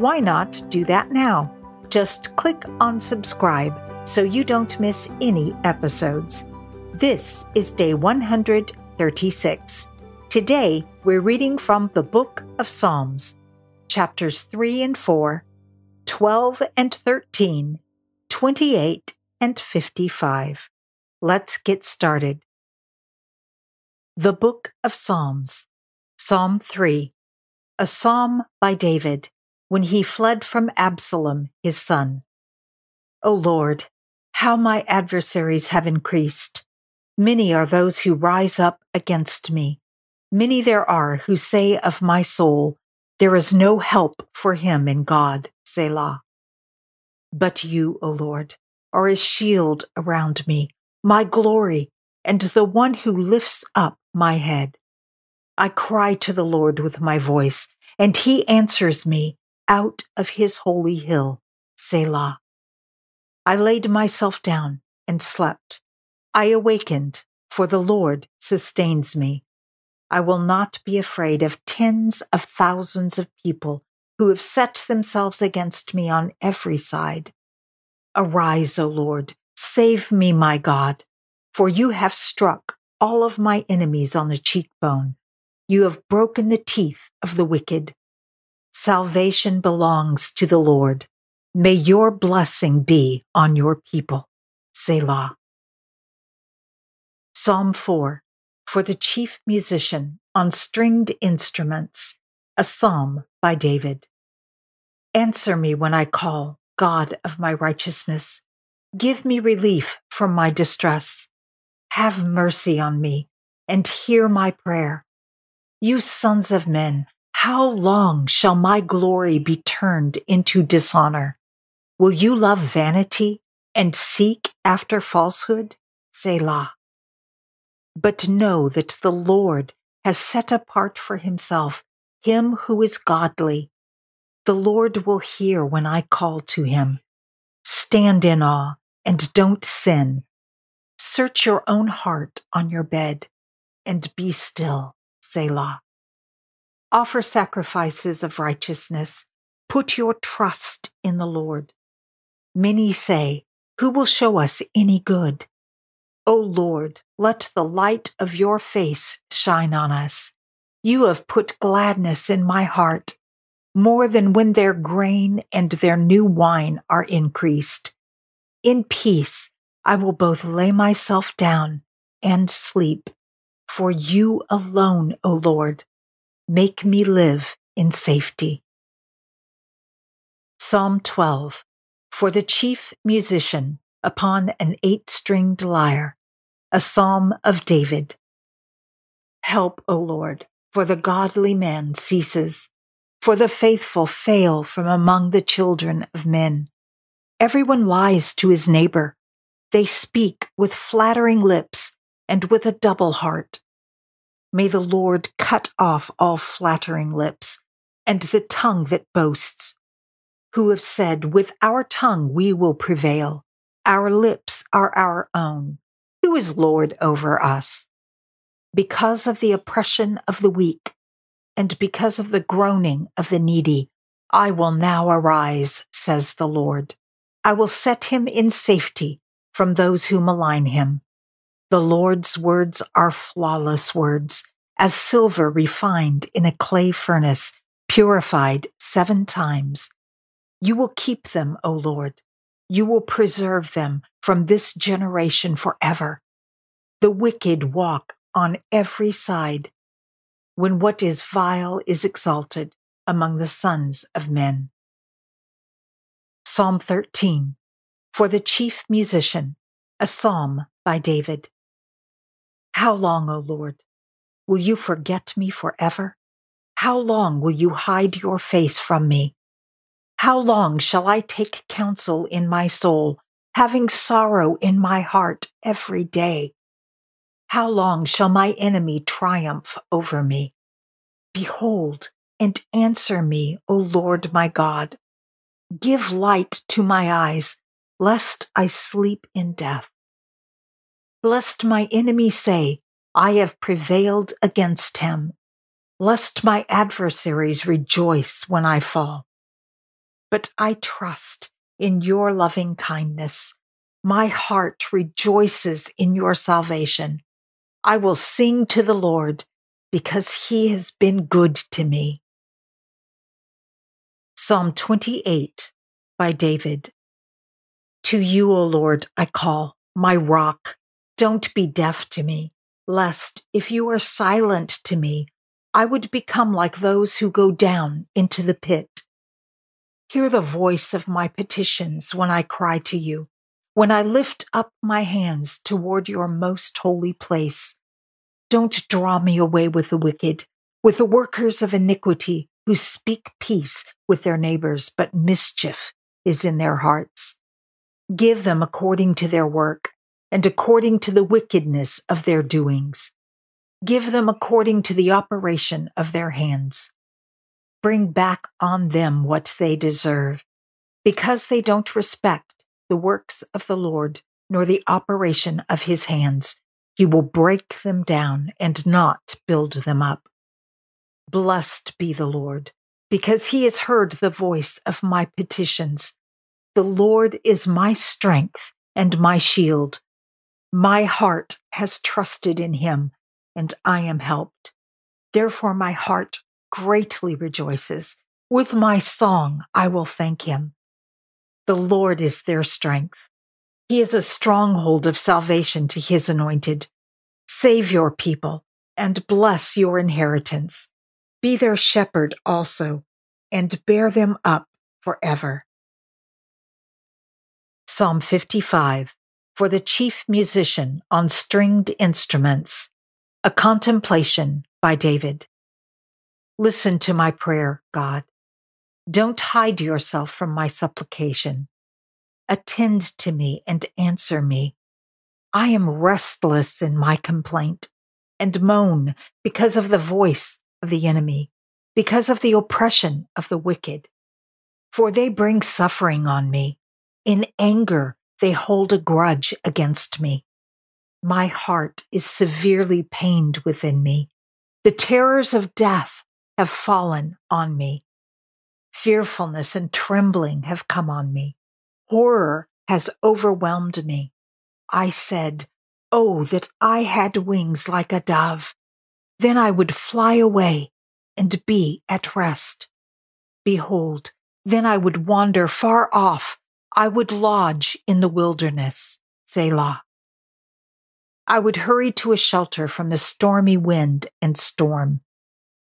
why not do that now? Just click on subscribe so you don't miss any episodes. This is day 136. Today, we're reading from the Book of Psalms, chapters 3 and 4, 12 and 13, 28 and 55. Let's get started. The Book of Psalms, Psalm 3, a psalm by David when he fled from Absalom, his son. O Lord, how my adversaries have increased. Many are those who rise up against me. Many there are who say of my soul, There is no help for him in God, Selah. But you, O Lord, are a shield around me, my glory, and the one who lifts up my head. I cry to the Lord with my voice, and he answers me out of his holy hill, Selah. I laid myself down and slept. I awakened, for the Lord sustains me. I will not be afraid of tens of thousands of people who have set themselves against me on every side. Arise, O Lord, save me, my God, for you have struck all of my enemies on the cheekbone. You have broken the teeth of the wicked. Salvation belongs to the Lord. May your blessing be on your people. Selah. Psalm 4 For the chief musician on stringed instruments, a psalm by David. Answer me when I call, God of my righteousness. Give me relief from my distress. Have mercy on me and hear my prayer. You sons of men, how long shall my glory be turned into dishonor? Will you love vanity and seek after falsehood? Selah. But know that the Lord has set apart for himself him who is godly. The Lord will hear when I call to him. Stand in awe and don't sin. Search your own heart on your bed and be still, Selah. Offer sacrifices of righteousness. Put your trust in the Lord. Many say, Who will show us any good? O Lord, let the light of your face shine on us. You have put gladness in my heart, more than when their grain and their new wine are increased. In peace, I will both lay myself down and sleep. For you alone, O Lord, Make me live in safety. Psalm 12 For the chief musician upon an eight stringed lyre, a psalm of David. Help, O Lord, for the godly man ceases, for the faithful fail from among the children of men. Everyone lies to his neighbor. They speak with flattering lips and with a double heart. May the Lord cut off all flattering lips and the tongue that boasts, who have said, With our tongue we will prevail. Our lips are our own. Who is Lord over us? Because of the oppression of the weak and because of the groaning of the needy, I will now arise, says the Lord. I will set him in safety from those who malign him. The Lord's words are flawless words, as silver refined in a clay furnace, purified seven times. You will keep them, O Lord. You will preserve them from this generation forever. The wicked walk on every side when what is vile is exalted among the sons of men. Psalm 13 For the chief musician, a psalm by David. How long, O Lord, will you forget me forever? How long will you hide your face from me? How long shall I take counsel in my soul, having sorrow in my heart every day? How long shall my enemy triumph over me? Behold, and answer me, O Lord my God. Give light to my eyes, lest I sleep in death. Lest my enemy say, I have prevailed against him, lest my adversaries rejoice when I fall. But I trust in your loving kindness. My heart rejoices in your salvation. I will sing to the Lord because he has been good to me. Psalm 28 by David. To you, O Lord, I call, my rock. Don't be deaf to me, lest if you are silent to me, I would become like those who go down into the pit. Hear the voice of my petitions when I cry to you, when I lift up my hands toward your most holy place. Don't draw me away with the wicked, with the workers of iniquity who speak peace with their neighbors, but mischief is in their hearts. Give them according to their work and according to the wickedness of their doings. Give them according to the operation of their hands. Bring back on them what they deserve, because they don't respect the works of the Lord nor the operation of his hands. He will break them down and not build them up. Blessed be the Lord, because he has heard the voice of my petitions. The Lord is my strength and my shield. My heart has trusted in him, and I am helped. Therefore, my heart greatly rejoices. With my song, I will thank him. The Lord is their strength. He is a stronghold of salvation to his anointed. Save your people and bless your inheritance. Be their shepherd also, and bear them up forever. Psalm 55 for the chief musician on stringed instruments, a contemplation by David. Listen to my prayer, God. Don't hide yourself from my supplication. Attend to me and answer me. I am restless in my complaint and moan because of the voice of the enemy, because of the oppression of the wicked. For they bring suffering on me. In anger, they hold a grudge against me. My heart is severely pained within me. The terrors of death have fallen on me. Fearfulness and trembling have come on me. Horror has overwhelmed me. I said, Oh, that I had wings like a dove. Then I would fly away and be at rest. Behold, then I would wander far off. I would lodge in the wilderness. Selah. I would hurry to a shelter from the stormy wind and storm.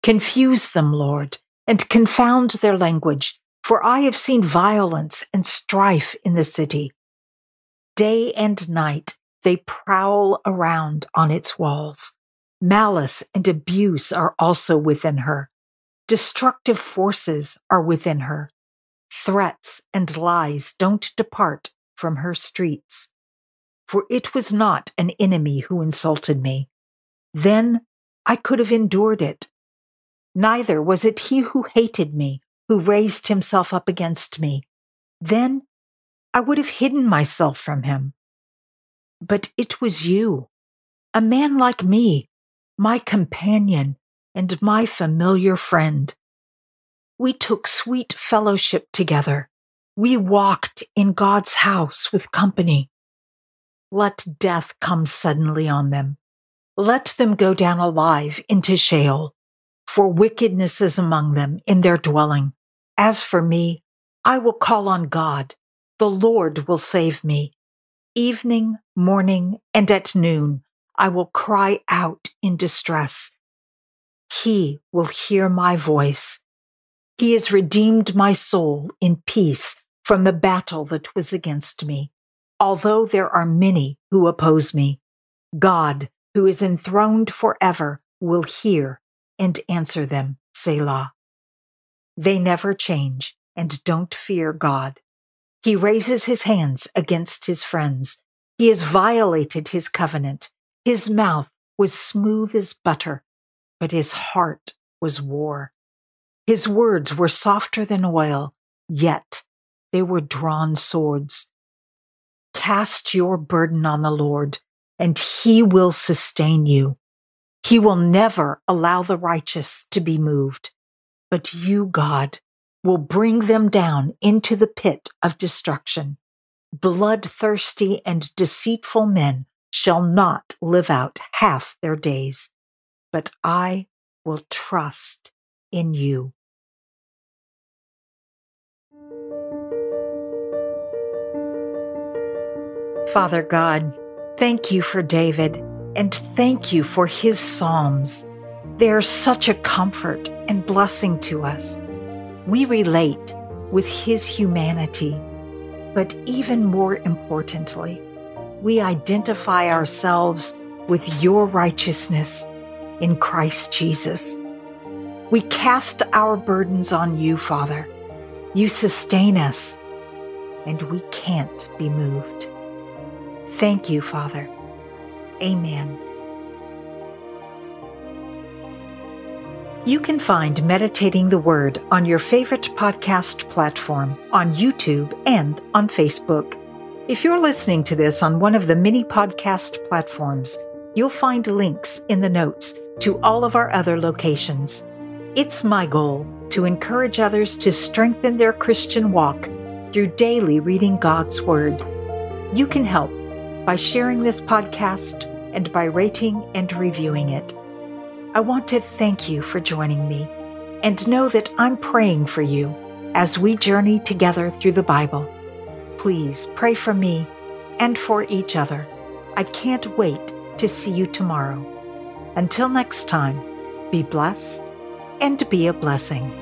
Confuse them, Lord, and confound their language, for I have seen violence and strife in the city. Day and night they prowl around on its walls. Malice and abuse are also within her. Destructive forces are within her. Threats and lies don't depart from her streets. For it was not an enemy who insulted me. Then I could have endured it. Neither was it he who hated me, who raised himself up against me. Then I would have hidden myself from him. But it was you, a man like me, my companion and my familiar friend. We took sweet fellowship together. We walked in God's house with company. Let death come suddenly on them. Let them go down alive into Sheol, for wickedness is among them in their dwelling. As for me, I will call on God. The Lord will save me. Evening, morning, and at noon, I will cry out in distress. He will hear my voice. He has redeemed my soul in peace from the battle that was against me. Although there are many who oppose me, God, who is enthroned forever, will hear and answer them. Selah. They never change. and don't fear God. He raises his hands against his friends. He has violated his covenant. His mouth was smooth as butter, but his heart was war. His words were softer than oil, yet they were drawn swords. Cast your burden on the Lord, and he will sustain you. He will never allow the righteous to be moved, but you, God, will bring them down into the pit of destruction. Bloodthirsty and deceitful men shall not live out half their days, but I will trust in you. Father God, thank you for David and thank you for his Psalms. They are such a comfort and blessing to us. We relate with his humanity, but even more importantly, we identify ourselves with your righteousness in Christ Jesus. We cast our burdens on you, Father. You sustain us, and we can't be moved. Thank you, Father. Amen. You can find Meditating the Word on your favorite podcast platform, on YouTube, and on Facebook. If you're listening to this on one of the many podcast platforms, you'll find links in the notes to all of our other locations. It's my goal to encourage others to strengthen their Christian walk through daily reading God's Word. You can help by sharing this podcast and by rating and reviewing it. I want to thank you for joining me and know that I'm praying for you as we journey together through the Bible. Please pray for me and for each other. I can't wait to see you tomorrow. Until next time, be blessed and be a blessing.